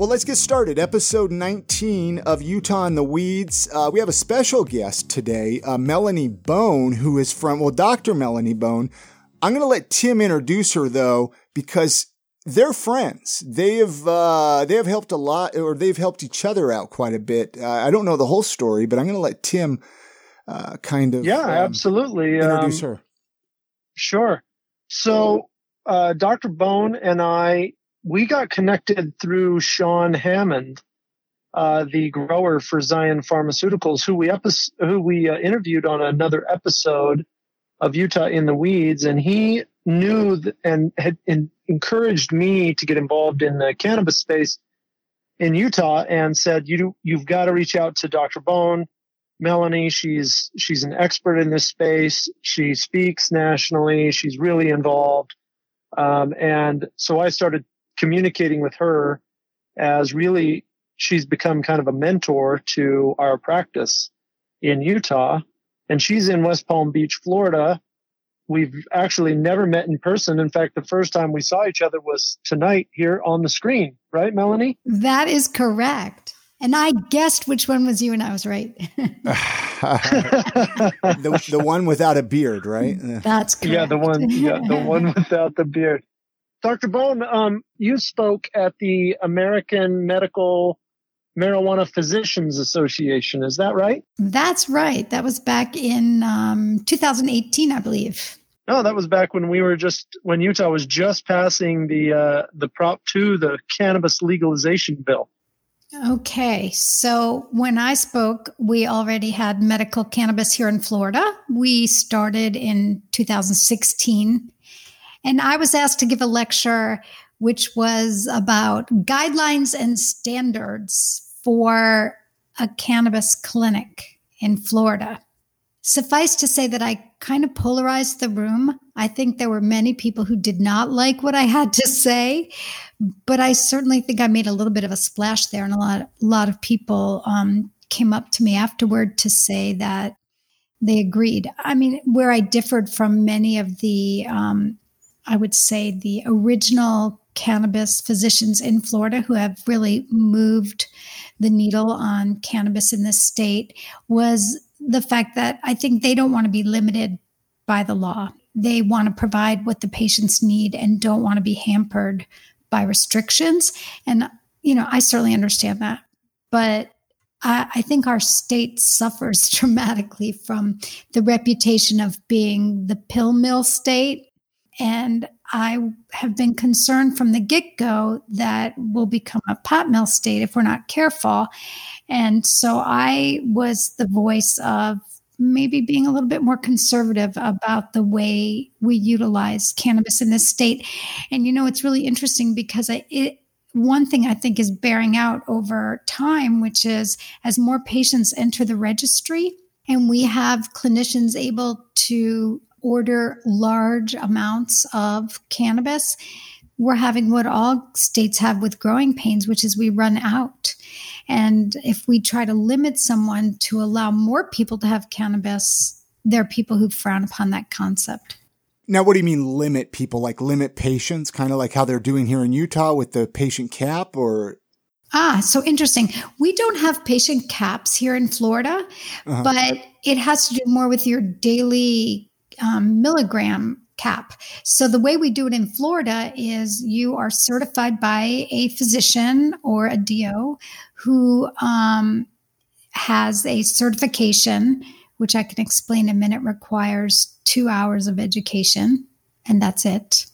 Well, let's get started. Episode 19 of Utah in the Weeds. Uh, we have a special guest today, uh, Melanie Bone, who is from, well, Dr. Melanie Bone. I'm going to let Tim introduce her, though, because they're friends. They have uh, they have helped a lot, or they've helped each other out quite a bit. Uh, I don't know the whole story, but I'm going to let Tim uh, kind of yeah, um, absolutely introduce um, her. Sure. So, uh, Dr. Bone and I we got connected through Sean Hammond, uh, the grower for Zion Pharmaceuticals, who we epi- who we uh, interviewed on another episode of Utah in the Weeds, and he knew th- and had in- encouraged me to get involved in the cannabis space in Utah, and said, "You you've got to reach out to Dr. Bone." Melanie, she's she's an expert in this space. She speaks nationally. She's really involved. Um, and so I started communicating with her as really she's become kind of a mentor to our practice in Utah. And she's in West Palm Beach, Florida. We've actually never met in person. In fact, the first time we saw each other was tonight here on the screen, right, Melanie? That is correct. And I guessed which one was you, and I was right. the, the one without a beard, right? That's correct. Yeah, the one. Yeah, the one without the beard. Dr. Bone, um, you spoke at the American Medical Marijuana Physicians Association. Is that right? That's right. That was back in um, 2018, I believe. No, that was back when we were just when Utah was just passing the uh, the Prop Two, the cannabis legalization bill. Okay, so when I spoke, we already had medical cannabis here in Florida. We started in 2016 and I was asked to give a lecture which was about guidelines and standards for a cannabis clinic in Florida. Suffice to say that I kind of polarized the room. I think there were many people who did not like what I had to say, but I certainly think I made a little bit of a splash there, and a lot, a lot of people um, came up to me afterward to say that they agreed. I mean, where I differed from many of the um, I would say, the original cannabis physicians in Florida who have really moved the needle on cannabis in this state was the fact that I think they don't want to be limited by the law. They want to provide what the patients need and don't want to be hampered by restrictions. And, you know, I certainly understand that. But I, I think our state suffers dramatically from the reputation of being the pill mill state and I have been concerned from the get go that we'll become a pot mill state if we're not careful. And so I was the voice of maybe being a little bit more conservative about the way we utilize cannabis in this state. And you know, it's really interesting because I, it, one thing I think is bearing out over time, which is as more patients enter the registry and we have clinicians able to order large amounts of cannabis, we're having what all states have with growing pains, which is we run out. And if we try to limit someone to allow more people to have cannabis, there are people who frown upon that concept. Now, what do you mean limit people? Like limit patients, kind of like how they're doing here in Utah with the patient cap or? Ah, so interesting. We don't have patient caps here in Florida, uh-huh. but it has to do more with your daily um, milligram cap. So the way we do it in Florida is you are certified by a physician or a DO who um, has a certification, which I can explain in a minute, requires two hours of education, and that's it.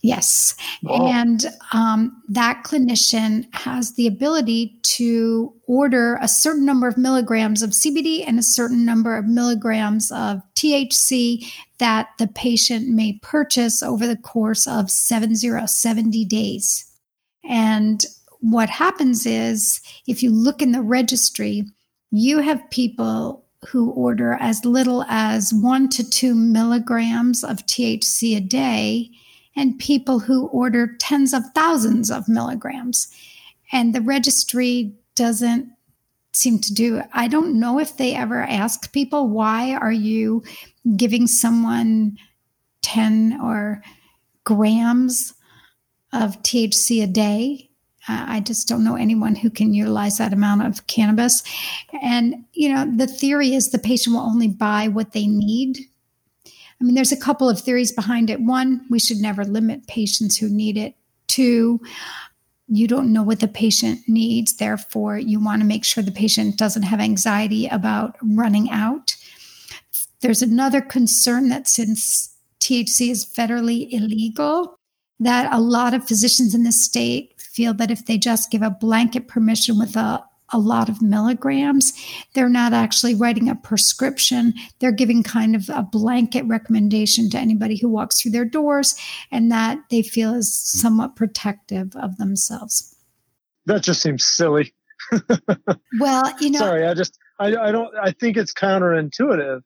Yes. And um, that clinician has the ability to order a certain number of milligrams of CBD and a certain number of milligrams of THC that the patient may purchase over the course of 70, 70 days. And what happens is if you look in the registry, you have people who order as little as one to two milligrams of THC a day and people who order tens of thousands of milligrams. And the registry doesn't seem to do I don't know if they ever ask people why are you giving someone 10 or grams of THC a day. Uh, I just don't know anyone who can utilize that amount of cannabis. And, you know, the theory is the patient will only buy what they need. I mean, there's a couple of theories behind it. One, we should never limit patients who need it. Two, you don't know what the patient needs. Therefore, you want to make sure the patient doesn't have anxiety about running out. There's another concern that since THC is federally illegal, that a lot of physicians in the state feel that if they just give a blanket permission with a, a lot of milligrams, they're not actually writing a prescription. They're giving kind of a blanket recommendation to anybody who walks through their doors, and that they feel is somewhat protective of themselves. That just seems silly. well, you know, sorry, I just I, I don't I think it's counterintuitive.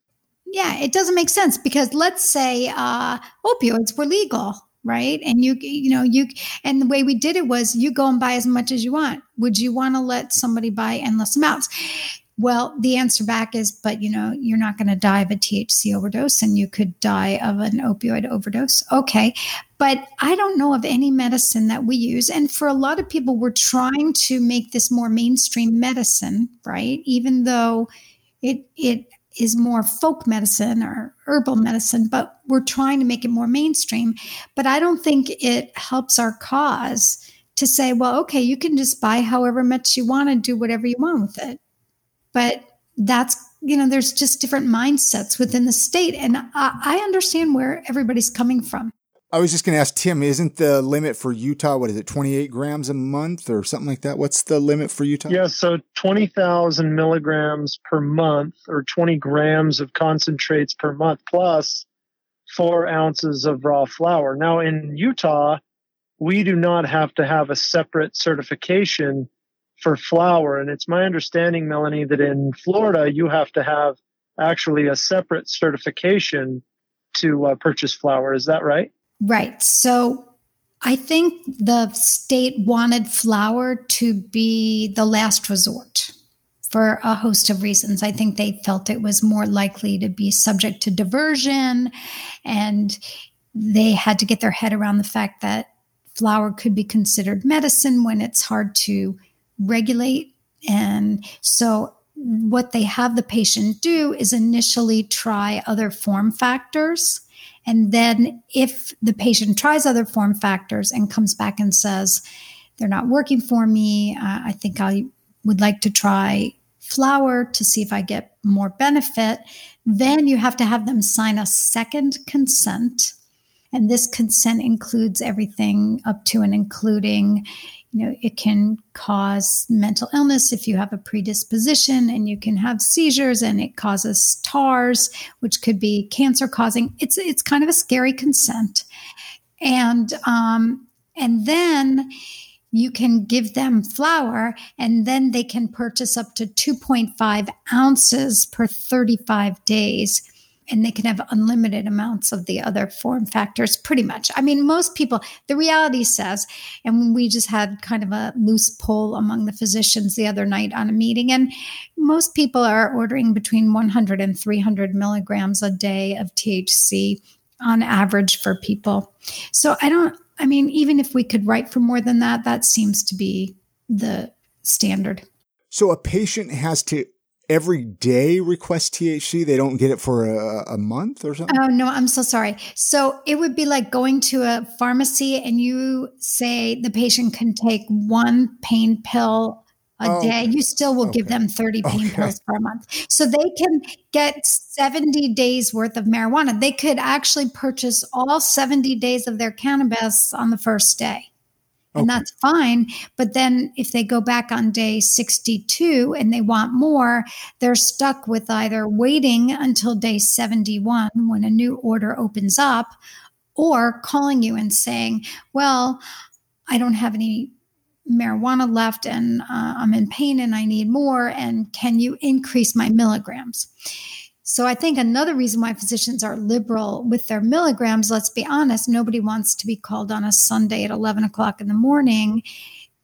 Yeah, it doesn't make sense because let's say uh, opioids were legal right? And you you know you and the way we did it was you go and buy as much as you want. Would you want to let somebody buy endless amounts? Well the answer back is but you know you're not going to die of a thc overdose and you could die of an opioid overdose. Okay but i don't know of any medicine that we use and for a lot of people we're trying to make this more mainstream medicine right? Even though it it is more folk medicine or herbal medicine, but we're trying to make it more mainstream. But I don't think it helps our cause to say, well, okay, you can just buy however much you want and do whatever you want with it. But that's, you know, there's just different mindsets within the state. And I, I understand where everybody's coming from. I was just going to ask Tim, isn't the limit for Utah, what is it, 28 grams a month or something like that? What's the limit for Utah? Yeah, so 20,000 milligrams per month or 20 grams of concentrates per month plus four ounces of raw flower. Now, in Utah, we do not have to have a separate certification for flower. And it's my understanding, Melanie, that in Florida, you have to have actually a separate certification to uh, purchase flower. Is that right? Right. So I think the state wanted flower to be the last resort for a host of reasons. I think they felt it was more likely to be subject to diversion and they had to get their head around the fact that flower could be considered medicine when it's hard to regulate. And so what they have the patient do is initially try other form factors and then if the patient tries other form factors and comes back and says, they're not working for me, uh, I think I would like to try flower to see if I get more benefit, then you have to have them sign a second consent. And this consent includes everything up to and including you know it can cause mental illness if you have a predisposition and you can have seizures and it causes tars which could be cancer causing. It's it's kind of a scary consent. And um and then you can give them flower and then they can purchase up to 2.5 ounces per 35 days and they can have unlimited amounts of the other form factors pretty much. I mean most people the reality says and we just had kind of a loose poll among the physicians the other night on a meeting and most people are ordering between 100 and 300 milligrams a day of thc on average for people. So i don't i mean even if we could write for more than that that seems to be the standard. So a patient has to every day request THC? They don't get it for a, a, month or something? Oh, no, I'm so sorry. So it would be like going to a pharmacy and you say the patient can take one pain pill a oh, day. You still will okay. give them 30 pain okay. pills per month. So they can get 70 days worth of marijuana. They could actually purchase all 70 days of their cannabis on the first day and okay. that's fine. But then if they go back on day 62 and they want more, they're stuck with either waiting until day 71 when a new order opens up or calling you and saying, well, I don't have any marijuana left and uh, I'm in pain and I need more. And can you increase my milligrams? So I think another reason why physicians are liberal with their milligrams, let's be honest, nobody wants to be called on a Sunday at 11 o'clock in the morning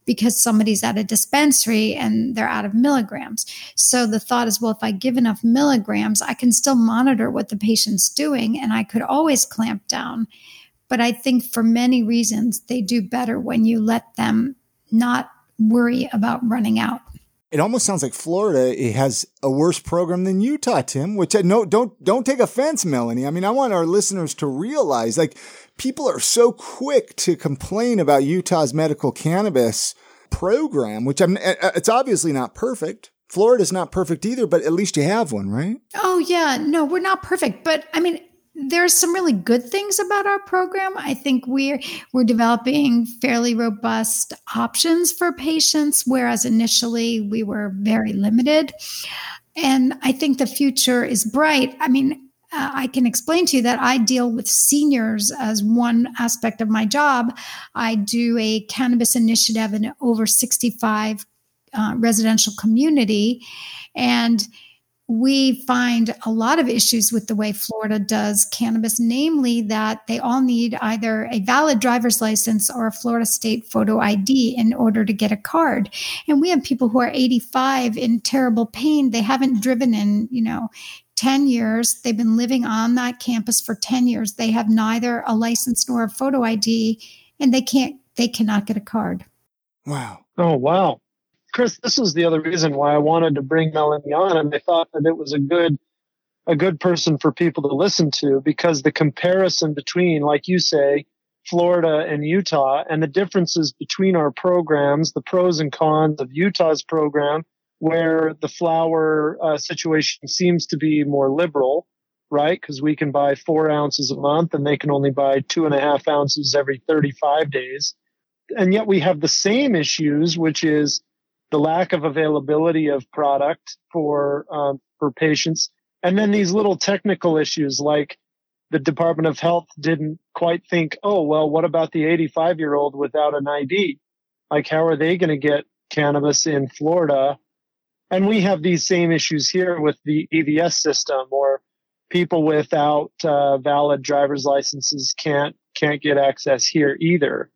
because somebody's at a dispensary and they're out of milligrams. So the thought is, well, if I give enough milligrams, I can still monitor what the patient's doing and I could always clamp down. But I think for many reasons, they do better when you let them not worry about running out. It almost sounds like Florida has a worse program than Utah, Tim. Which I no don't don't take offense, Melanie. I mean, I want our listeners to realize like people are so quick to complain about Utah's medical cannabis program, which I'm uh, uh, it's obviously not perfect. Florida's not perfect either, but at least you have one, right? Oh yeah, no, we're not perfect, but I mean, there's some really good things about our program. I think we're we're developing fairly robust options for patients, whereas initially we were very limited. And I think the future is bright. I mean, uh, I can explain to you that I deal with seniors as one aspect of my job. I do a cannabis initiative in over 65 uh, residential community, and we find a lot of issues with the way Florida does cannabis, namely that they all need either a valid driver's license or a Florida state photo ID in order to get a card. And we have people who are 85 in terrible pain. They haven't driven in, you know, 10 years. They've been living on that campus for 10 years. They have neither a license nor a photo ID and they can't, they cannot get a card. Wow. Oh, wow. Chris, this is the other reason why I wanted to bring Melanie on, and I thought that it was a good a good person for people to listen to because the comparison between, like you say, Florida and Utah, and the differences between our programs, the pros and cons of Utah's program, where the flower uh, situation seems to be more liberal, right? Because we can buy four ounces a month and they can only buy two and a half ounces every 35 days. And yet we have the same issues, which is the lack of availability of product for um, for patients, and then these little technical issues like the Department of Health didn't quite think, oh well, what about the 85 year old without an ID? Like, how are they going to get cannabis in Florida? And we have these same issues here with the EVS system, or people without uh, valid driver's licenses can't can't get access here either.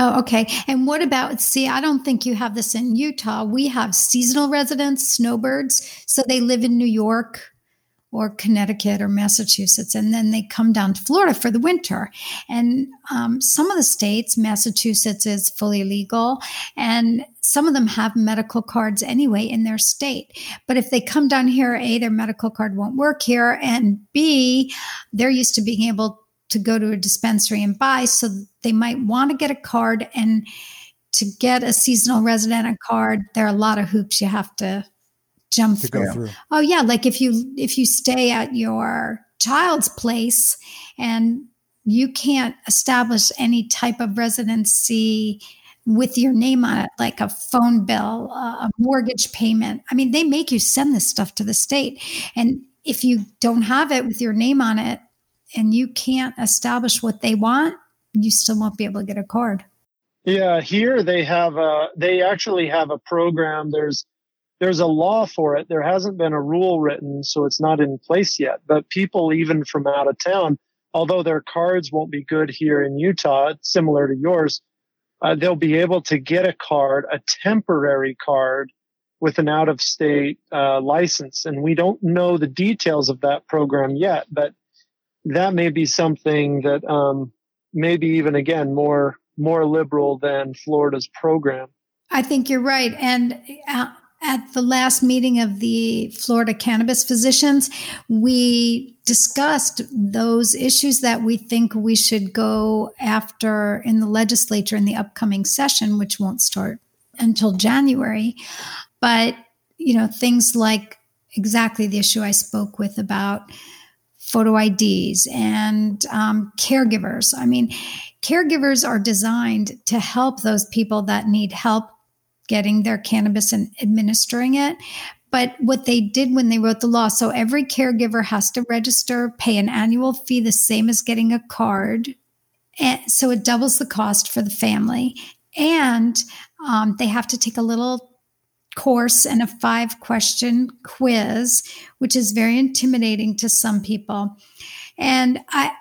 Oh, okay. And what about, see, I don't think you have this in Utah. We have seasonal residents, snowbirds. So they live in New York or Connecticut or Massachusetts, and then they come down to Florida for the winter. And um, some of the states, Massachusetts is fully legal, and some of them have medical cards anyway in their state. But if they come down here, A, their medical card won't work here, and B, they're used to being able to go to a dispensary and buy. So they might want to get a card and to get a seasonal resident card, there are a lot of hoops you have to jump to through. through. Oh yeah, like if you if you stay at your child's place and you can't establish any type of residency with your name on it, like a phone bill, a mortgage payment. I mean, they make you send this stuff to the state. And if you don't have it with your name on it, and you can't establish what they want, you still won't be able to get a card. Yeah, here they have a they actually have a program. There's there's a law for it. There hasn't been a rule written, so it's not in place yet. But people even from out of town, although their cards won't be good here in Utah, similar to yours, uh, they'll be able to get a card, a temporary card with an out of state uh, license. And we don't know the details of that program yet, but that may be something that um, maybe even again more more liberal than Florida's program. I think you're right, and. Uh, at the last meeting of the Florida cannabis physicians, we discussed those issues that we think we should go after in the legislature in the upcoming session, which won't start until January. But, you know, things like exactly the issue I spoke with about photo IDs and um, caregivers. I mean, caregivers are designed to help those people that need help getting their cannabis and administering it. But what they did when they wrote the law, so every caregiver has to register, pay an annual fee, the same as getting a card. And so it doubles the cost for the family. And um, they have to take a little course and a five question quiz, which is very intimidating to some people. And I,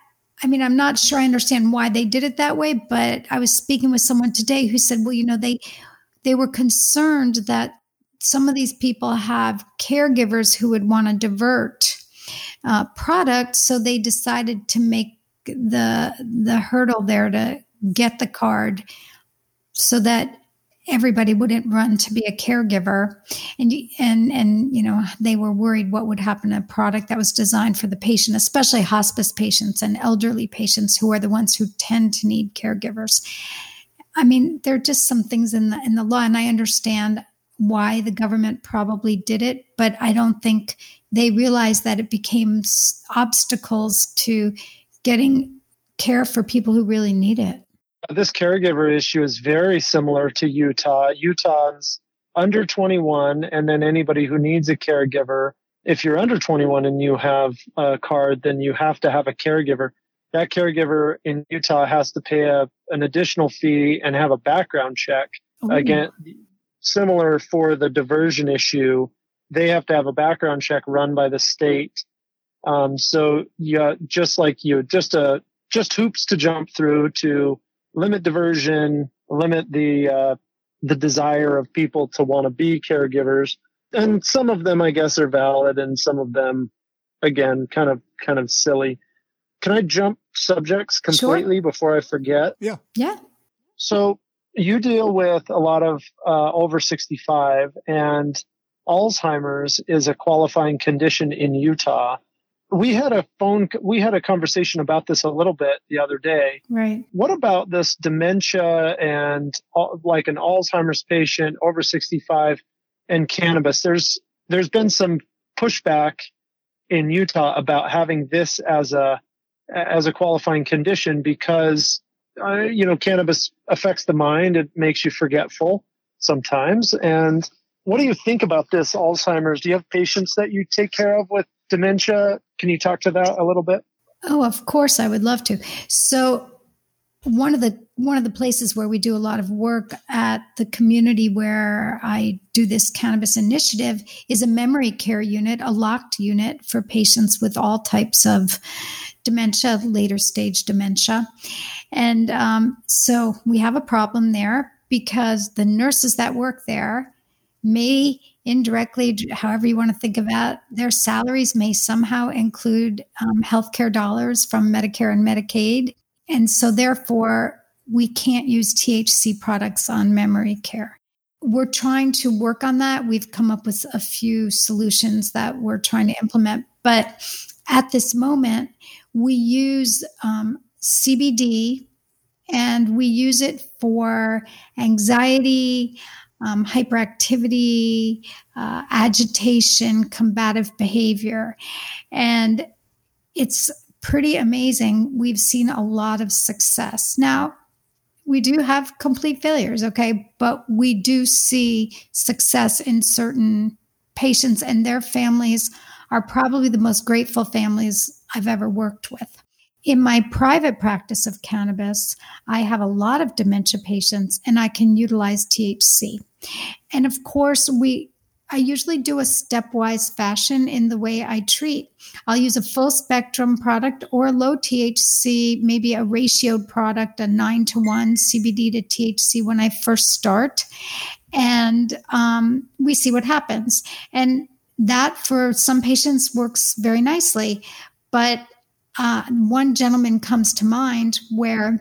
I mean, I'm not sure I understand why they did it that way, but I was speaking with someone today who said, well, you know, they, they were concerned that some of these people have caregivers who would want to divert uh, product. So they decided to make the, the hurdle there to get the card so that everybody wouldn't run to be a caregiver. And and and you know they were worried what would happen to a product that was designed for the patient especially hospice patients and elderly patients who are the ones who tend to need caregivers. I mean there are just some things in the in the law and i understand why the government probably did it but i don't think they realized that it became obstacles to getting care for people who really need it this caregiver issue is very similar to Utah. Utah's under 21, and then anybody who needs a caregiver. If you're under 21 and you have a card, then you have to have a caregiver. That caregiver in Utah has to pay a, an additional fee and have a background check. Ooh. Again, similar for the diversion issue, they have to have a background check run by the state. Um, so yeah, just like you, just a just hoops to jump through to limit diversion, limit the uh, the desire of people to want to be caregivers. And some of them, I guess, are valid, and some of them, again, kind of kind of silly. Can I jump subjects completely sure. before I forget? Yeah. Yeah. So you deal with a lot of uh, over 65 and Alzheimer's is a qualifying condition in Utah we had a phone we had a conversation about this a little bit the other day. Right. What about this dementia and uh, like an alzheimer's patient over 65 and cannabis? There's there's been some pushback in utah about having this as a as a qualifying condition because uh, you know cannabis affects the mind. It makes you forgetful sometimes. And what do you think about this alzheimer's? Do you have patients that you take care of with dementia. Can you talk to that a little bit? Oh, of course, I would love to. So, one of the one of the places where we do a lot of work at the community where I do this cannabis initiative is a memory care unit, a locked unit for patients with all types of dementia, later stage dementia, and um, so we have a problem there because the nurses that work there may indirectly, however you want to think of that, their salaries may somehow include um, healthcare dollars from Medicare and Medicaid. And so, therefore, we can't use THC products on memory care. We're trying to work on that. We've come up with a few solutions that we're trying to implement. But at this moment, we use um, CBD and we use it for anxiety, um, hyperactivity, uh, agitation, combative behavior. And it's pretty amazing. We've seen a lot of success. Now, we do have complete failures, okay, but we do see success in certain patients, and their families are probably the most grateful families I've ever worked with. In my private practice of cannabis, I have a lot of dementia patients and I can utilize THC. And of course, we I usually do a stepwise fashion in the way I treat. I'll use a full spectrum product or low THC, maybe a ratioed product, a nine to one CBD to THC when I first start. And um, we see what happens. And that for some patients works very nicely. But uh, one gentleman comes to mind where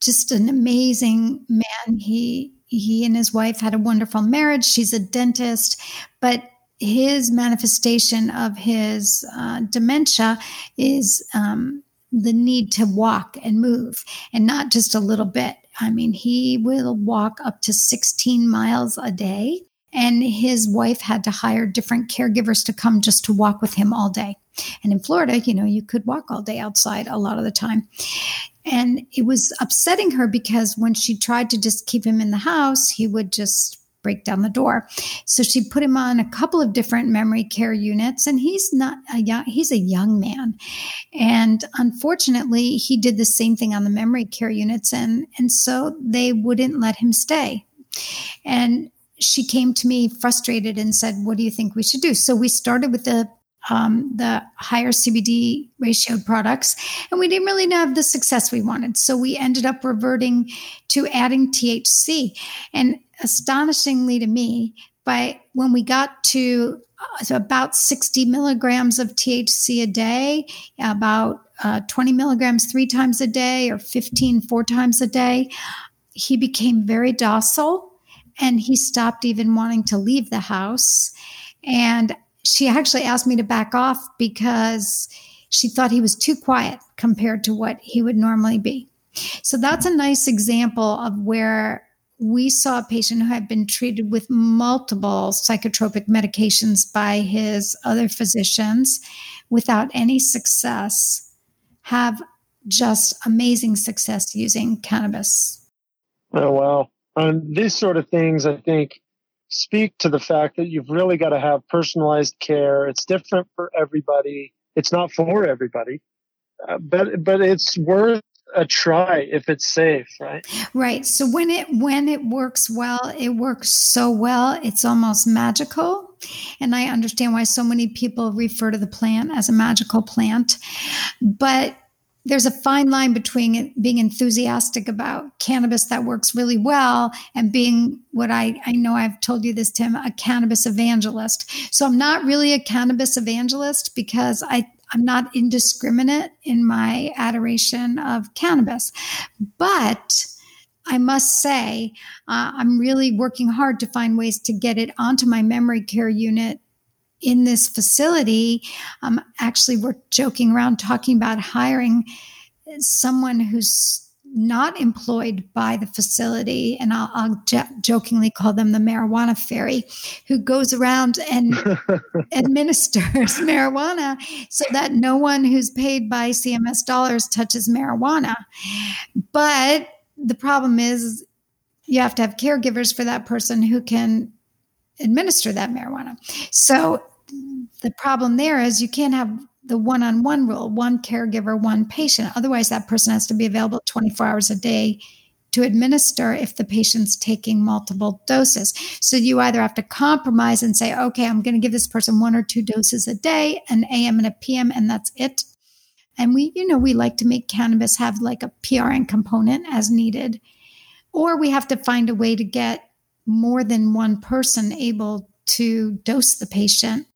just an amazing man. He he and his wife had a wonderful marriage. She's a dentist, but his manifestation of his uh, dementia is um, the need to walk and move, and not just a little bit. I mean, he will walk up to 16 miles a day. And his wife had to hire different caregivers to come just to walk with him all day. And in Florida, you know, you could walk all day outside a lot of the time. And it was upsetting her because when she tried to just keep him in the house, he would just break down the door. So she put him on a couple of different memory care units and he's not a young he's a young man. And unfortunately, he did the same thing on the memory care units and and so they wouldn't let him stay. And she came to me frustrated and said, What do you think we should do? So we started with the um, the higher CBD ratioed products, and we didn't really have the success we wanted. So we ended up reverting to adding THC. And astonishingly to me, by when we got to uh, about 60 milligrams of THC a day, about uh, 20 milligrams three times a day, or 15 four times a day, he became very docile and he stopped even wanting to leave the house. And she actually asked me to back off because she thought he was too quiet compared to what he would normally be. So that's a nice example of where we saw a patient who had been treated with multiple psychotropic medications by his other physicians without any success have just amazing success using cannabis. Oh, wow. And these sort of things, I think, speak to the fact that you've really got to have personalized care. It's different for everybody. It's not for everybody, uh, but but it's worth a try if it's safe, right? Right. So when it when it works well, it works so well, it's almost magical. And I understand why so many people refer to the plant as a magical plant. But there's a fine line between being enthusiastic about cannabis that works really well and being what I, I know I've told you this, Tim, a cannabis evangelist. So I'm not really a cannabis evangelist because I, I'm not indiscriminate in my adoration of cannabis. But I must say, uh, I'm really working hard to find ways to get it onto my memory care unit in this facility, um, actually, we're joking around talking about hiring someone who's not employed by the facility, and I'll, I'll j- jokingly call them the marijuana fairy, who goes around and administers marijuana so that no one who's paid by CMS dollars touches marijuana. But the problem is, you have to have caregivers for that person who can administer that marijuana. So the problem there is you can't have the one on one rule one caregiver, one patient. Otherwise, that person has to be available 24 hours a day to administer if the patient's taking multiple doses. So you either have to compromise and say, okay, I'm going to give this person one or two doses a day, an AM and a PM, and that's it. And we, you know, we like to make cannabis have like a PRN component as needed. Or we have to find a way to get more than one person able to dose the patient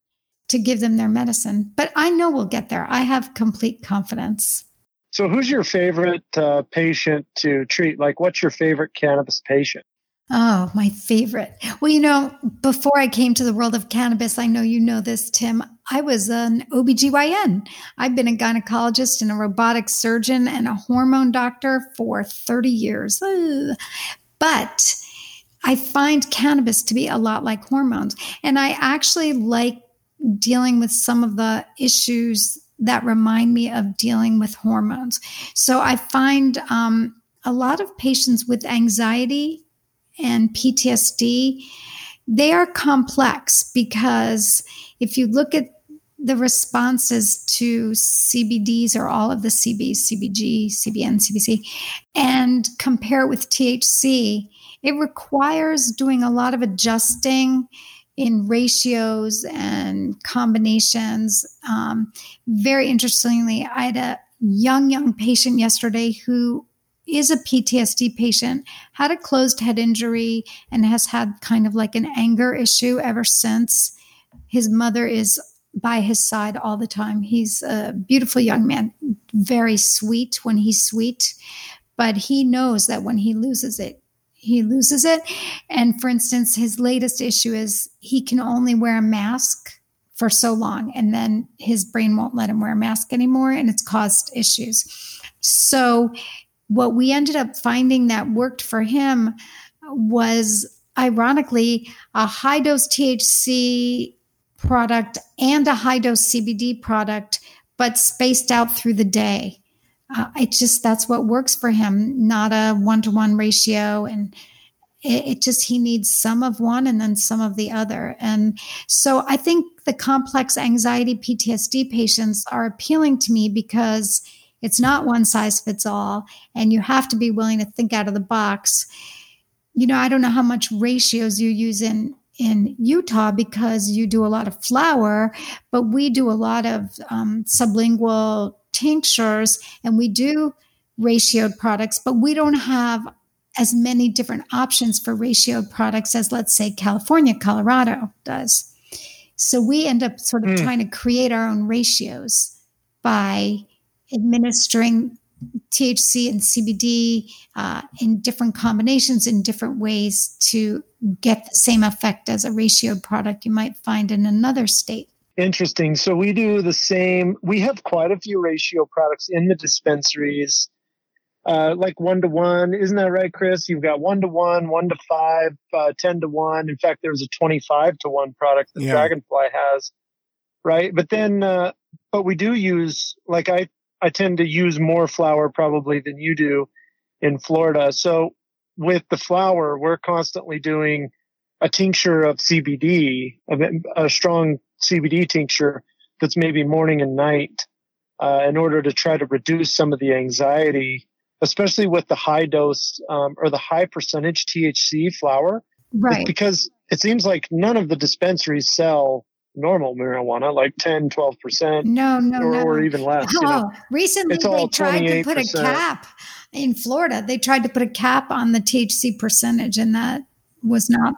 to give them their medicine. But I know we'll get there. I have complete confidence. So, who's your favorite uh, patient to treat? Like, what's your favorite cannabis patient? Oh, my favorite. Well, you know, before I came to the world of cannabis, I know you know this, Tim. I was an OBGYN. I've been a gynecologist and a robotic surgeon and a hormone doctor for 30 years. But I find cannabis to be a lot like hormones. And I actually like dealing with some of the issues that remind me of dealing with hormones. So I find um, a lot of patients with anxiety and PTSD, they are complex because if you look at the responses to CBDs or all of the CBs, CBG, CBN, CBC, and compare it with THC, it requires doing a lot of adjusting in ratios and combinations. Um, very interestingly, I had a young, young patient yesterday who is a PTSD patient, had a closed head injury, and has had kind of like an anger issue ever since. His mother is by his side all the time. He's a beautiful young man, very sweet when he's sweet, but he knows that when he loses it, he loses it. And for instance, his latest issue is he can only wear a mask for so long, and then his brain won't let him wear a mask anymore, and it's caused issues. So, what we ended up finding that worked for him was ironically a high dose THC product and a high dose CBD product, but spaced out through the day uh, it just that's what works for him not a one-to-one ratio. And it, it, just he needs some of one and then some of the other. And so i think the complex anxiety ptsd patients are appealing to me because it's not one size fits all and you have to be willing to think out of the box. You know i don't know how much ratios you use in in Utah because you do a lot of flower, but we do a lot of um, sublingual tinctures and we do ratioed products, but we don't have as many different options for ratioed products as, let's say, California, Colorado does. So we end up sort of mm. trying to create our own ratios by administering THC and CBD uh, in different combinations in different ways to get the same effect as a ratioed product you might find in another state. Interesting. So we do the same. We have quite a few ratio products in the dispensaries, uh, like one to one. Isn't that right, Chris? You've got one to one, one to five, uh, 10 to one. In fact, there's a 25 to one product that yeah. Dragonfly has, right? But then, uh, but we do use, like I, I tend to use more flower probably than you do in Florida. So with the flower, we're constantly doing a tincture of CBD, a, a strong CBD tincture that's maybe morning and night uh, in order to try to reduce some of the anxiety, especially with the high dose um, or the high percentage THC flower. Right. It's because it seems like none of the dispensaries sell normal marijuana, like 10, 12%. No, no, or, no. or even less. Oh, you know? recently they tried to put a cap in Florida. They tried to put a cap on the THC percentage, and that was not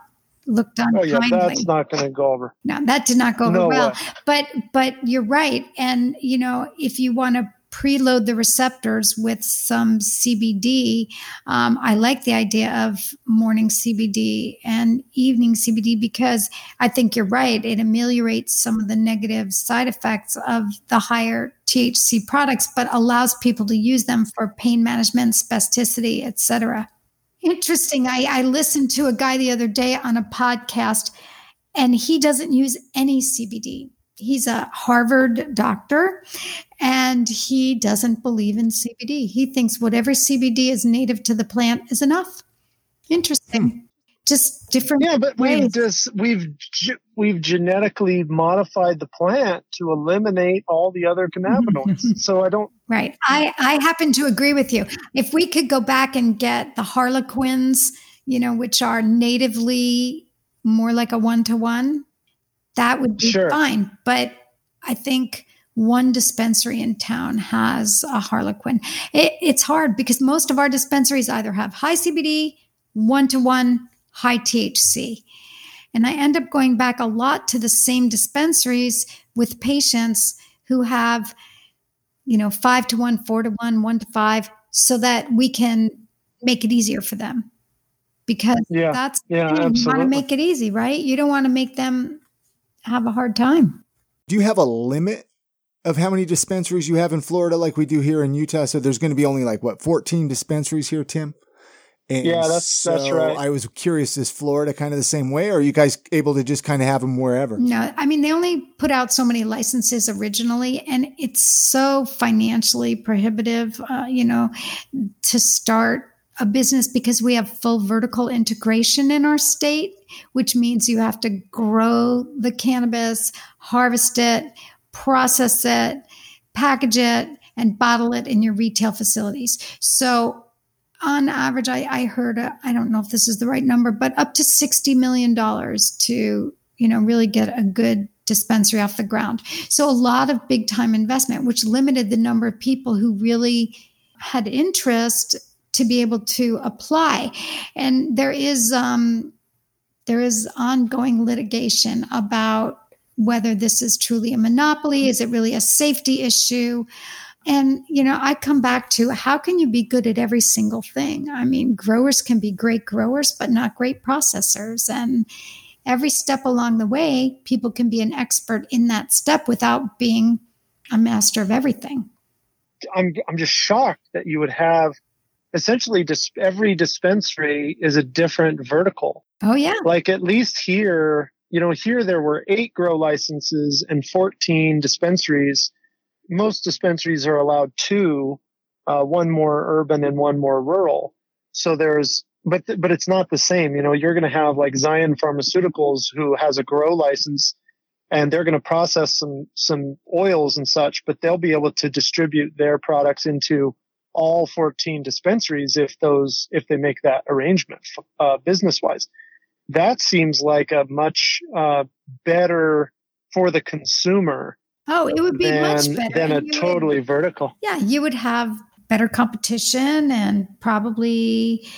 looked on oh, yeah, kindly. That's not going to go over. No, that did not go over no well. Way. But but you're right, and you know if you want to preload the receptors with some CBD. Um, I like the idea of morning CBD and evening CBD because I think you're right. It ameliorates some of the negative side effects of the higher THC products, but allows people to use them for pain management, spasticity, etc. Interesting. I, I listened to a guy the other day on a podcast, and he doesn't use any CBD. He's a Harvard doctor, and he doesn't believe in CBD. He thinks whatever CBD is native to the plant is enough. Interesting. Hmm just different. Yeah, but ways. we've just we've we've genetically modified the plant to eliminate all the other cannabinoids. so I don't. Right. I I happen to agree with you. If we could go back and get the harlequins, you know, which are natively more like a one to one, that would be sure. fine. But I think one dispensary in town has a harlequin. It, it's hard because most of our dispensaries either have high CBD, one to one, high THC. And I end up going back a lot to the same dispensaries with patients who have, you know, five to one, four to one, one to five, so that we can make it easier for them. Because yeah, that's yeah, you want to make it easy, right? You don't want to make them have a hard time. Do you have a limit of how many dispensaries you have in Florida like we do here in Utah? So there's going to be only like what 14 dispensaries here, Tim? And yeah, that's so that's right. I was curious, is Florida kind of the same way, or are you guys able to just kind of have them wherever? No, I mean they only put out so many licenses originally, and it's so financially prohibitive, uh, you know, to start a business because we have full vertical integration in our state, which means you have to grow the cannabis, harvest it, process it, package it, and bottle it in your retail facilities. So on average, I, I heard, uh, I don't know if this is the right number, but up to $60 million to, you know, really get a good dispensary off the ground. So a lot of big time investment, which limited the number of people who really had interest to be able to apply. And there is, um, there is ongoing litigation about whether this is truly a monopoly. Is it really a safety issue? And, you know, I come back to how can you be good at every single thing? I mean, growers can be great growers, but not great processors. And every step along the way, people can be an expert in that step without being a master of everything. I'm, I'm just shocked that you would have essentially dis- every dispensary is a different vertical. Oh, yeah. Like at least here, you know, here there were eight grow licenses and 14 dispensaries most dispensaries are allowed two, uh, one more urban and one more rural. So there's, but th- but it's not the same. You know, you're going to have like Zion Pharmaceuticals who has a grow license, and they're going to process some some oils and such, but they'll be able to distribute their products into all 14 dispensaries if those if they make that arrangement uh, business wise. That seems like a much uh, better for the consumer Oh, it would be than, much better than a totally would, vertical. Yeah, you would have better competition and probably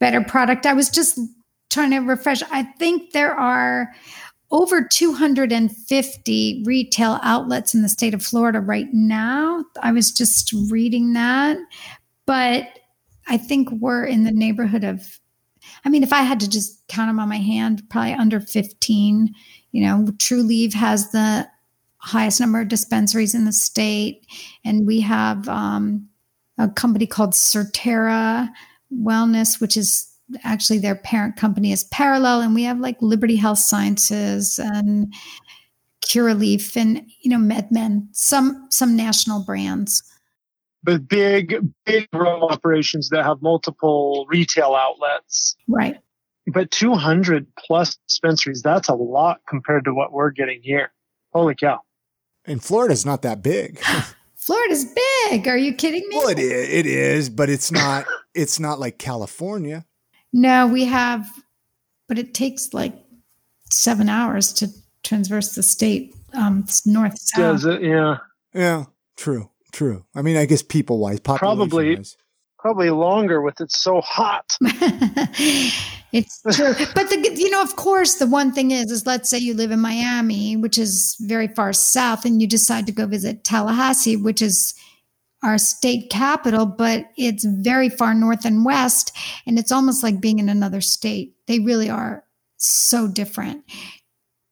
better product. I was just trying to refresh. I think there are over 250 retail outlets in the state of Florida right now. I was just reading that, but I think we're in the neighborhood of, I mean, if I had to just count them on my hand, probably under 15. You know, Trulieve has the highest number of dispensaries in the state, and we have um, a company called Surterra Wellness, which is actually their parent company is Parallel, and we have like Liberty Health Sciences and Curaleaf and you know MedMen, some some national brands. But big big grow operations that have multiple retail outlets. Right. But 200 plus dispensaries, that's a lot compared to what we're getting here. Holy cow. And Florida's not that big. Florida's big. Are you kidding me? Well, it is, it is, but it's not it's not like California. No, we have, but it takes like seven hours to transverse the state, um, north south. Does it? Yeah. Yeah. True. True. I mean, I guess people wise, probably probably longer with it so hot. it's true, but the you know, of course, the one thing is, is let's say you live in Miami, which is very far south, and you decide to go visit Tallahassee, which is our state capital, but it's very far north and west. And it's almost like being in another state. They really are so different.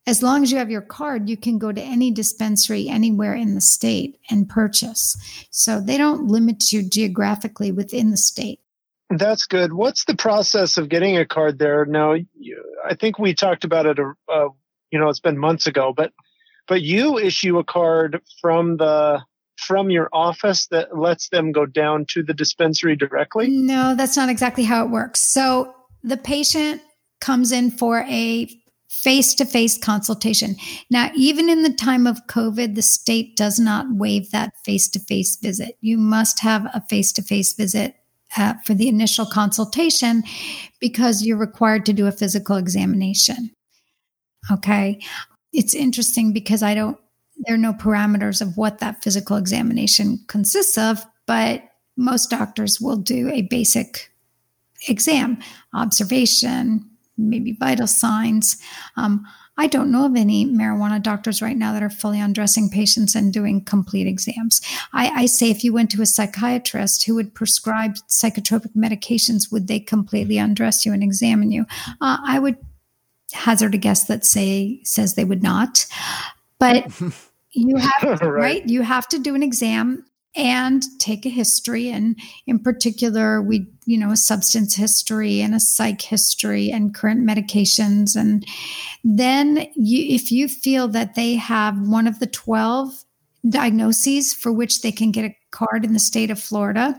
As long as you have your card, you can go to any dispensary anywhere in the state and purchase. So they don't limit you geographically within the state. That's good. What's the process of getting a card there? Now, I think we talked about it. Uh, you know, it's been months ago, but but you issue a card from the from your office that lets them go down to the dispensary directly? No, that's not exactly how it works. So the patient comes in for a face to face consultation. Now, even in the time of COVID, the state does not waive that face to face visit. You must have a face to face visit uh, for the initial consultation because you're required to do a physical examination. Okay. It's interesting because I don't there are no parameters of what that physical examination consists of, but most doctors will do a basic exam, observation, maybe vital signs. Um, I don't know of any marijuana doctors right now that are fully undressing patients and doing complete exams. I, I, say if you went to a psychiatrist who would prescribe psychotropic medications, would they completely undress you and examine you? Uh, I would hazard a guess that say says they would not. But you have right. right. You have to do an exam and take a history and in particular we you know a substance history and a psych history and current medications. And then you if you feel that they have one of the 12 diagnoses for which they can get a card in the state of Florida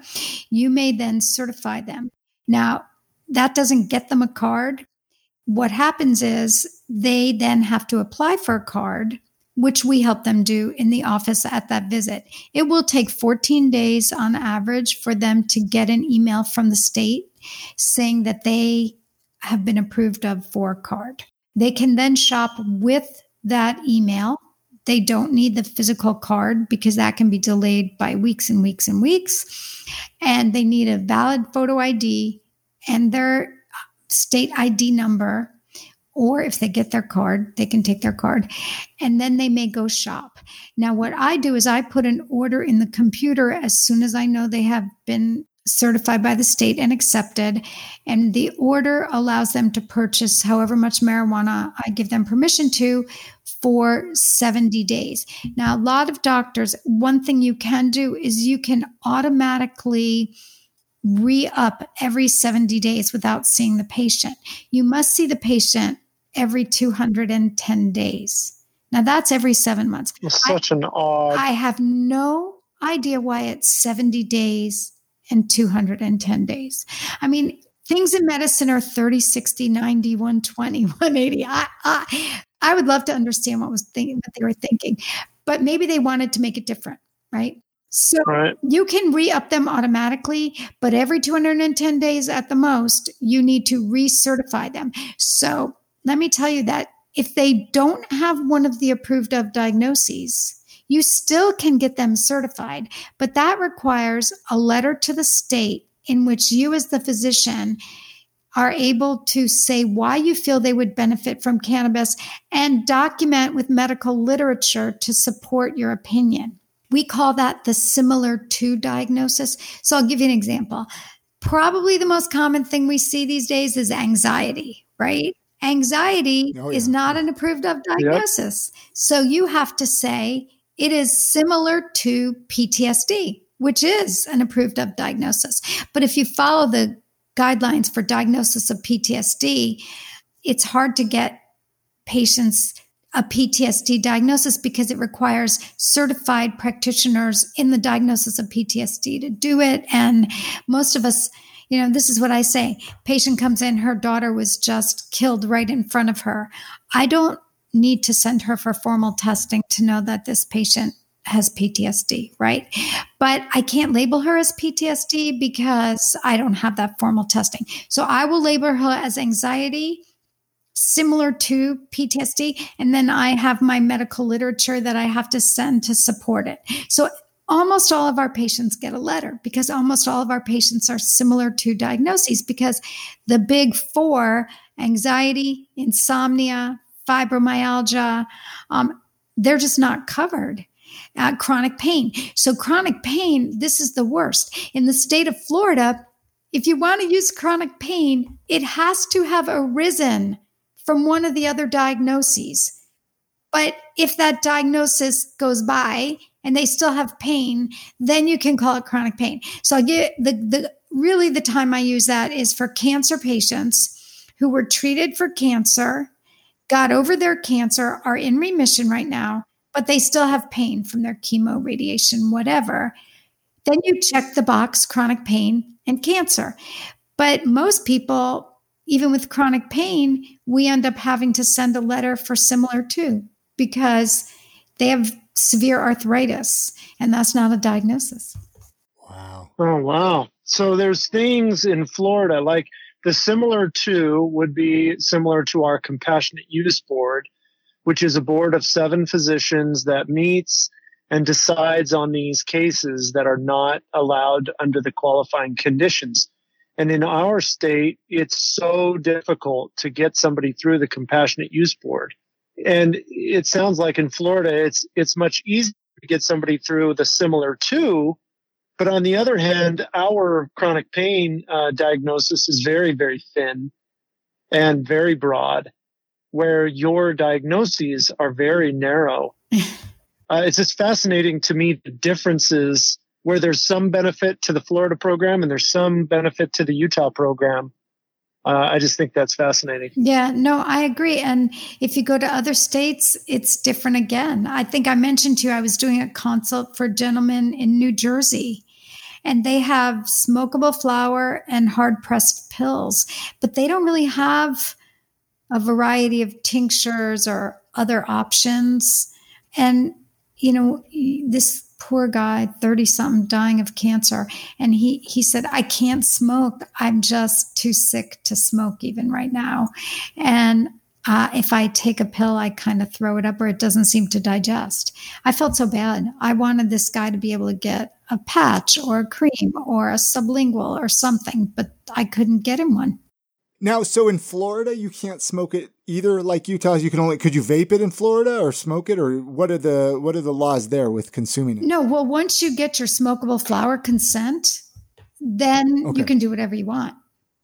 you may then certify them. Now that doesn't get them a card. What happens is they then have to apply for a card which we help them do in the office at that visit. It will take 14 days on average for them to get an email from the state saying that they have been approved of for a card. They can then shop with that email. They don't need the physical card because that can be delayed by weeks and weeks and weeks. And they need a valid photo ID and their state ID number or if they get their card, they can take their card and then they may go shop. Now, what I do is I put an order in the computer as soon as I know they have been certified by the state and accepted. And the order allows them to purchase however much marijuana I give them permission to for 70 days. Now, a lot of doctors, one thing you can do is you can automatically re up every 70 days without seeing the patient. You must see the patient every 210 days. Now that's every seven months. It's such I, an odd. I have no idea why it's 70 days and 210 days. I mean, things in medicine are 30, 60, 90, 120, 180. I, I, I would love to understand what was thinking, what they were thinking, but maybe they wanted to make it different, right? So right. you can re up them automatically, but every 210 days at the most, you need to recertify them. So let me tell you that if they don't have one of the approved of diagnoses, you still can get them certified, but that requires a letter to the state in which you, as the physician, are able to say why you feel they would benefit from cannabis and document with medical literature to support your opinion. We call that the similar to diagnosis. So I'll give you an example. Probably the most common thing we see these days is anxiety, right? Anxiety oh, yeah. is not an approved of diagnosis. Yep. So you have to say it is similar to PTSD, which is an approved of diagnosis. But if you follow the guidelines for diagnosis of PTSD, it's hard to get patients a PTSD diagnosis because it requires certified practitioners in the diagnosis of PTSD to do it. And most of us, you know, this is what I say patient comes in, her daughter was just killed right in front of her. I don't need to send her for formal testing to know that this patient has PTSD, right? But I can't label her as PTSD because I don't have that formal testing. So I will label her as anxiety similar to PTSD. And then I have my medical literature that I have to send to support it. So almost all of our patients get a letter because almost all of our patients are similar to diagnoses because the big four anxiety, insomnia, fibromyalgia, um, they're just not covered. Uh, chronic pain. So, chronic pain, this is the worst. In the state of Florida, if you want to use chronic pain, it has to have arisen from one of the other diagnoses. But if that diagnosis goes by and they still have pain, then you can call it chronic pain. So I get the, the really the time I use that is for cancer patients who were treated for cancer, got over their cancer, are in remission right now, but they still have pain from their chemo, radiation, whatever. Then you check the box chronic pain and cancer. But most people even with chronic pain, we end up having to send a letter for similar to because they have severe arthritis and that's not a diagnosis. Wow. Oh, wow. So there's things in Florida like the similar to would be similar to our compassionate use board, which is a board of seven physicians that meets and decides on these cases that are not allowed under the qualifying conditions. And in our state, it's so difficult to get somebody through the compassionate use board. And it sounds like in Florida, it's, it's much easier to get somebody through the similar to. But on the other hand, our chronic pain uh, diagnosis is very, very thin and very broad, where your diagnoses are very narrow. uh, it's just fascinating to me the differences where there's some benefit to the Florida program and there's some benefit to the Utah program. Uh, I just think that's fascinating. Yeah, no, I agree. And if you go to other states, it's different again. I think I mentioned to you, I was doing a consult for a gentleman in New Jersey, and they have smokable flower and hard pressed pills, but they don't really have a variety of tinctures or other options. And, you know, this poor guy, 30 something, dying of cancer. And he, he said, I can't smoke. I'm just too sick to smoke even right now. And uh, if I take a pill, I kind of throw it up or it doesn't seem to digest. I felt so bad. I wanted this guy to be able to get a patch or a cream or a sublingual or something, but I couldn't get him one. Now, so in Florida, you can't smoke it either. Like Utah, you can only could you vape it in Florida or smoke it, or what are the what are the laws there with consuming it? No, well, once you get your smokable flower consent, then okay. you can do whatever you want.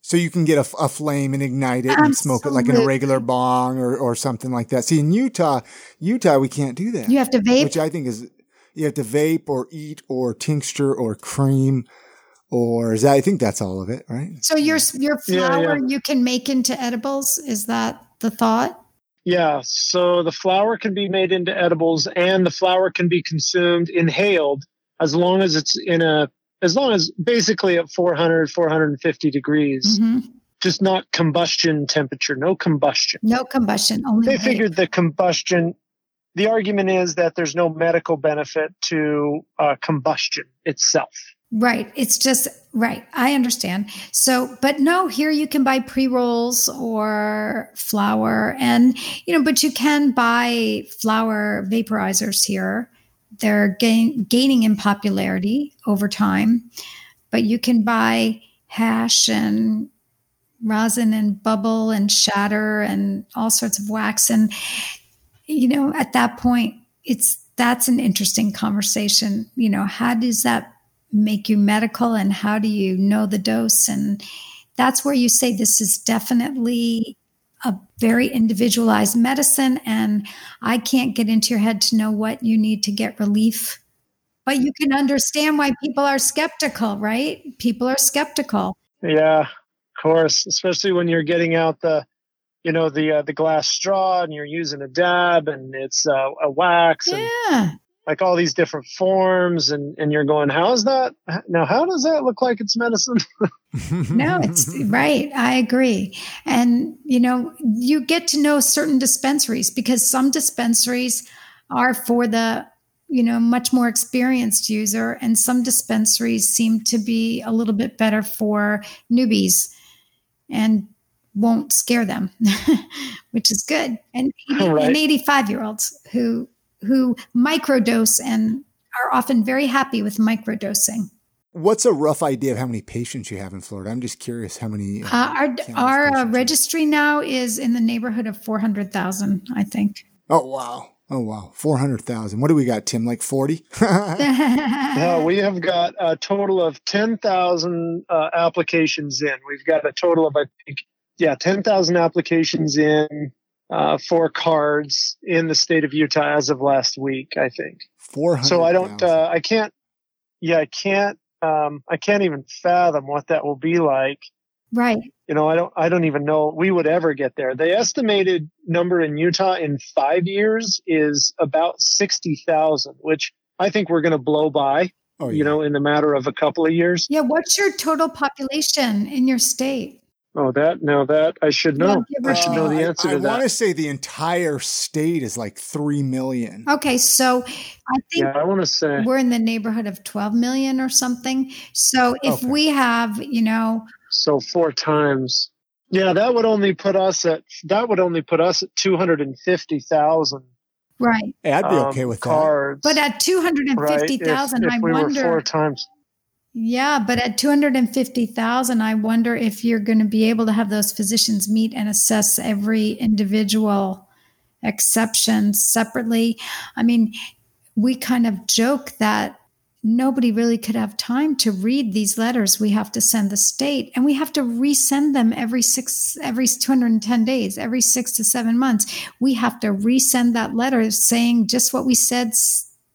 So you can get a, a flame and ignite it Absolutely. and smoke it like in a regular bong or, or something like that. See, in Utah, Utah, we can't do that. You have to vape, which I think is you have to vape or eat or tincture or cream or is that I think that's all of it, right? So your your flower yeah, yeah. you can make into edibles. Is that the thought? Yeah. So the flower can be made into edibles, and the flower can be consumed inhaled as long as it's in a as long as basically at 400 450 degrees. Mm-hmm. Just not combustion temperature, no combustion. No combustion. Only they figured the combustion the argument is that there's no medical benefit to uh, combustion itself. Right. It's just right. I understand. So, but no, here you can buy pre rolls or flower, and you know, but you can buy flower vaporizers here. They're gain, gaining in popularity over time, but you can buy hash and rosin and bubble and shatter and all sorts of wax. And, you know, at that point, it's that's an interesting conversation. You know, how does that make you medical and how do you know the dose? And that's where you say this is definitely a very individualized medicine. And I can't get into your head to know what you need to get relief. But you can understand why people are skeptical, right? People are skeptical. Yeah, of course, especially when you're getting out the you know the uh, the glass straw and you're using a dab and it's uh, a wax and yeah. Like all these different forms and and you're going how is that now how does that look like it's medicine no it's right i agree and you know you get to know certain dispensaries because some dispensaries are for the you know much more experienced user and some dispensaries seem to be a little bit better for newbies and won't scare them, which is good. And, right. and 85 year olds who who microdose and are often very happy with microdosing. What's a rough idea of how many patients you have in Florida? I'm just curious how many. Uh, uh, our our uh, registry now is in the neighborhood of 400,000, I think. Oh, wow. Oh, wow. 400,000. What do we got, Tim? Like 40? no, we have got a total of 10,000 uh, applications in. We've got a total of, I think, yeah, 10,000 applications in uh, for cards in the state of Utah as of last week, I think. 400. So I don't, uh, I can't, yeah, I can't, um, I can't even fathom what that will be like. Right. You know, I don't, I don't even know we would ever get there. The estimated number in Utah in five years is about 60,000, which I think we're going to blow by. Oh, yeah. You know, in the matter of a couple of years. Yeah. What's your total population in your state? Oh, that now that I should know. I should know the answer I, I to that. I want to say the entire state is like three million. Okay, so I think yeah, I want to say we're in the neighborhood of twelve million or something. So if okay. we have, you know, so four times, yeah, that would only put us at that would only put us at two hundred and fifty thousand. Right. Hey, I'd be um, okay with cards, that. But at two hundred and fifty thousand, right? I we wonder. four times yeah, but at 250,000 I wonder if you're going to be able to have those physicians meet and assess every individual exception separately. I mean, we kind of joke that nobody really could have time to read these letters we have to send the state and we have to resend them every 6 every 210 days every 6 to 7 months we have to resend that letter saying just what we said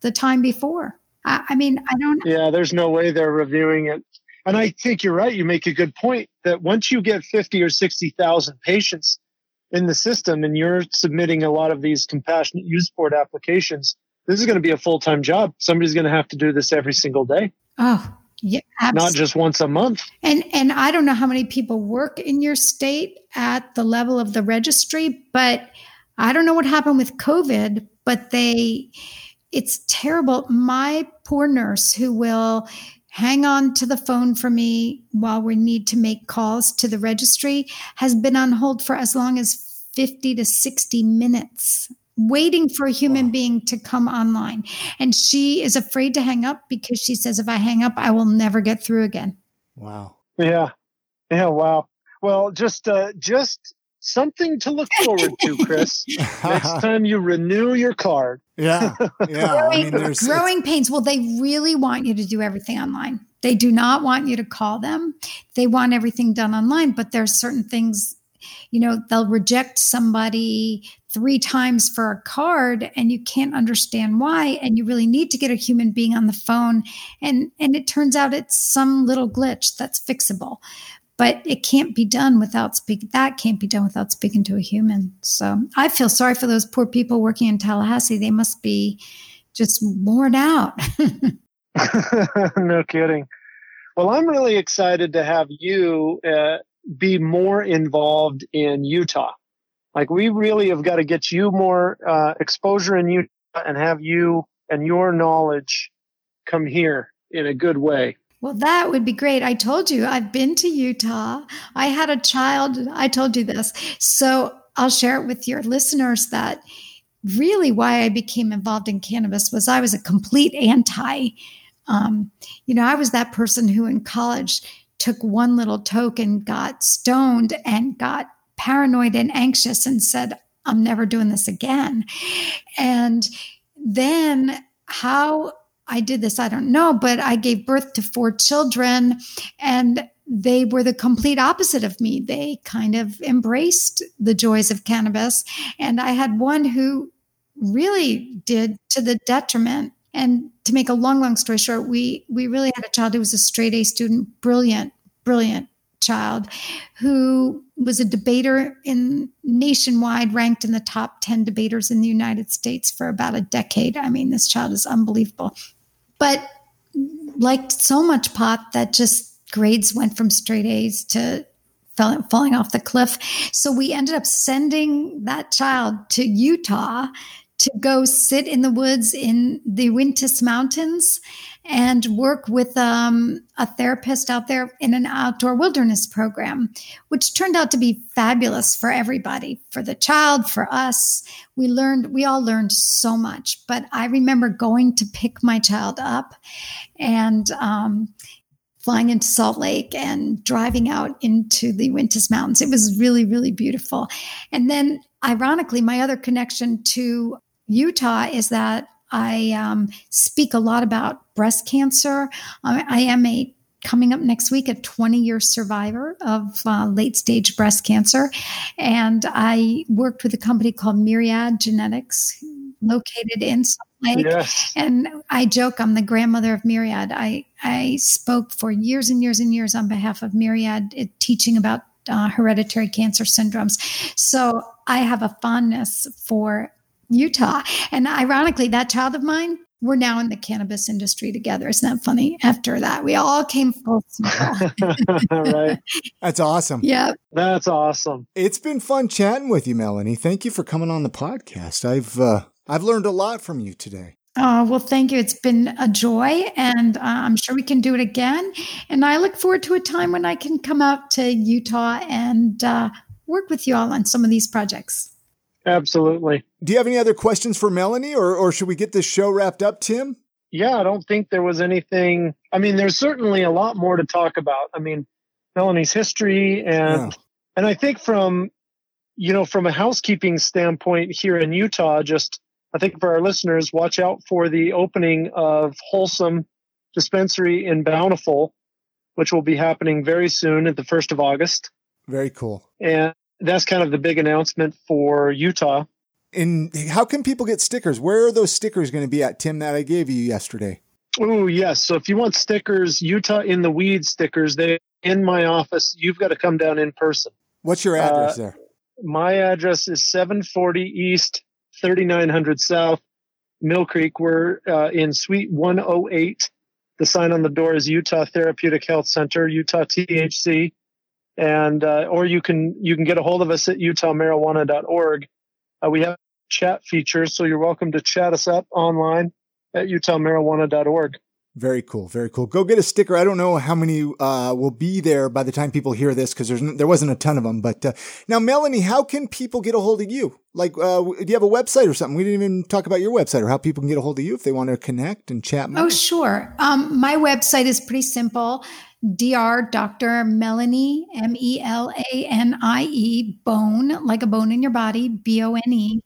the time before I, I mean, I don't. Yeah, there's no way they're reviewing it. And I think you're right. You make a good point that once you get 50 or 60,000 patients in the system and you're submitting a lot of these compassionate use board applications, this is going to be a full time job. Somebody's going to have to do this every single day. Oh, yeah, absolutely. not just once a month. And and I don't know how many people work in your state at the level of the registry, but I don't know what happened with COVID, but they it's terrible. My poor nurse who will hang on to the phone for me while we need to make calls to the registry has been on hold for as long as 50 to 60 minutes waiting for a human wow. being to come online. And she is afraid to hang up because she says if i hang up i will never get through again. Wow. Yeah. Yeah wow. Well just uh just something to look forward to, Chris. Next time you renew your card. Yeah. Yeah. growing, I mean, growing pains. Well, they really want you to do everything online. They do not want you to call them. They want everything done online, but there's certain things, you know, they'll reject somebody three times for a card and you can't understand why and you really need to get a human being on the phone and and it turns out it's some little glitch that's fixable but it can't be done without speaking that can't be done without speaking to a human. So i feel sorry for those poor people working in tallahassee. They must be just worn out. No kidding. Well i'm really excited to have you uh, be more involved in utah. Like we really have got to get you more uh, exposure in utah and have you and your knowledge come here in a good way well, that would be great. I told you I've been to Utah. I had a child. I told you this. So I'll share it with your listeners that really why I became involved in cannabis was I was a complete anti. Um, you know, I was that person who in college took one little token, got stoned, and got paranoid and anxious and said, I'm never doing this again. And then how I did this, I don't know, but I gave birth to four children and they were the complete opposite of me. They kind of embraced the joys of cannabis. And I had one who really did to the detriment. And to make a long, long story short, we we really had a child who was a straight A student, brilliant, brilliant child who was a debater in nationwide ranked in the top 10 debaters in the United States for about a decade. I mean, this child is unbelievable. But liked so much pot that just grades went from straight A's to falling off the cliff. So we ended up sending that child to Utah to go sit in the woods in the Uintas Mountains and work with um, a therapist out there in an outdoor wilderness program, which turned out to be fabulous for everybody, for the child, for us. We learned, we all learned so much. But I remember going to pick my child up and um, flying into Salt Lake and driving out into the Uintas Mountains. It was really, really beautiful. And then, ironically, my other connection to Utah is that I um, speak a lot about breast cancer. I, I am a coming up next week a 20 year survivor of uh, late stage breast cancer. And I worked with a company called Myriad Genetics, located in Salt Lake. Yes. And I joke I'm the grandmother of Myriad. I, I spoke for years and years and years on behalf of Myriad, uh, teaching about uh, hereditary cancer syndromes. So I have a fondness for Utah. And ironically, that child of mine, we're now in the cannabis industry together. Isn't that funny? After that, we all came full circle. right. That's awesome. Yeah. That's awesome. It's been fun chatting with you, Melanie. Thank you for coming on the podcast. I've uh, I've learned a lot from you today. Oh, well, thank you. It's been a joy, and uh, I'm sure we can do it again. And I look forward to a time when I can come out to Utah and uh, work with you all on some of these projects. Absolutely. Do you have any other questions for Melanie, or, or should we get this show wrapped up, Tim? Yeah, I don't think there was anything. I mean, there's certainly a lot more to talk about. I mean, Melanie's history, and yeah. and I think from you know from a housekeeping standpoint here in Utah, just I think for our listeners, watch out for the opening of Wholesome Dispensary in Bountiful, which will be happening very soon at the first of August. Very cool. And that's kind of the big announcement for Utah. And how can people get stickers? Where are those stickers going to be at, Tim, that I gave you yesterday? Oh, yes. So if you want stickers, Utah in the Weed stickers, they in my office. You've got to come down in person. What's your address uh, there? My address is 740 East, 3900 South, Mill Creek. We're uh, in Suite 108. The sign on the door is Utah Therapeutic Health Center, Utah THC and uh, or you can you can get a hold of us at utahmarijuana.org. Uh, we have chat features, so you're welcome to chat us up online at utahmarijuana.org. Very cool. Very cool. Go get a sticker. I don't know how many uh, will be there by the time people hear this because there wasn't a ton of them. But uh, now, Melanie, how can people get a hold of you? Like, uh, do you have a website or something? We didn't even talk about your website or how people can get a hold of you if they want to connect and chat more. Oh, sure. Um, my website is pretty simple. Dr. Dr. Melanie, M E L A N I E, bone, like a bone in your body, B O N E.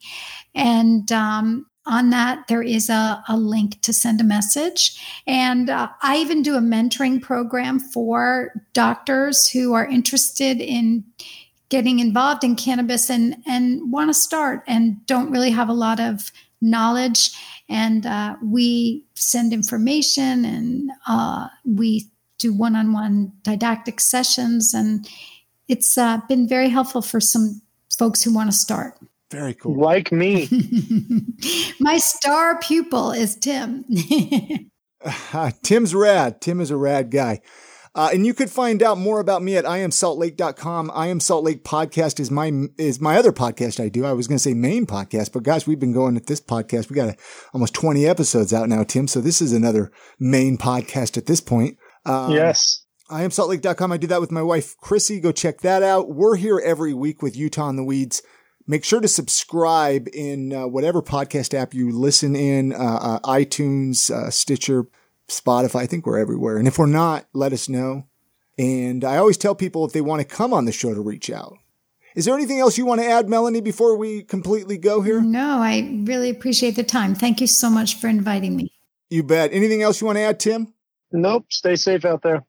And um, on that, there is a, a, link to send a message. And uh, I even do a mentoring program for doctors who are interested in getting involved in cannabis and, and want to start and don't really have a lot of knowledge. And uh, we send information and uh, we do one on one didactic sessions. And it's uh, been very helpful for some folks who want to start. Very cool. Like me. My star pupil is Tim. uh, Tim's rad. Tim is a rad guy. Uh, and you could find out more about me at iamsaltlake.com. I am Salt Lake podcast is my, is my other podcast I do. I was going to say main podcast, but gosh, we've been going at this podcast. We got a, almost 20 episodes out now, Tim. So this is another main podcast at this point. Um, yes. I am saltlake.com. I do that with my wife, Chrissy. Go check that out. We're here every week with Utah in the Weeds. Make sure to subscribe in uh, whatever podcast app you listen in, uh, uh, iTunes, uh, Stitcher, Spotify. I think we're everywhere. And if we're not, let us know. And I always tell people if they want to come on the show to reach out. Is there anything else you want to add, Melanie, before we completely go here? No, I really appreciate the time. Thank you so much for inviting me. You bet. Anything else you want to add, Tim? Nope. Stay safe out there.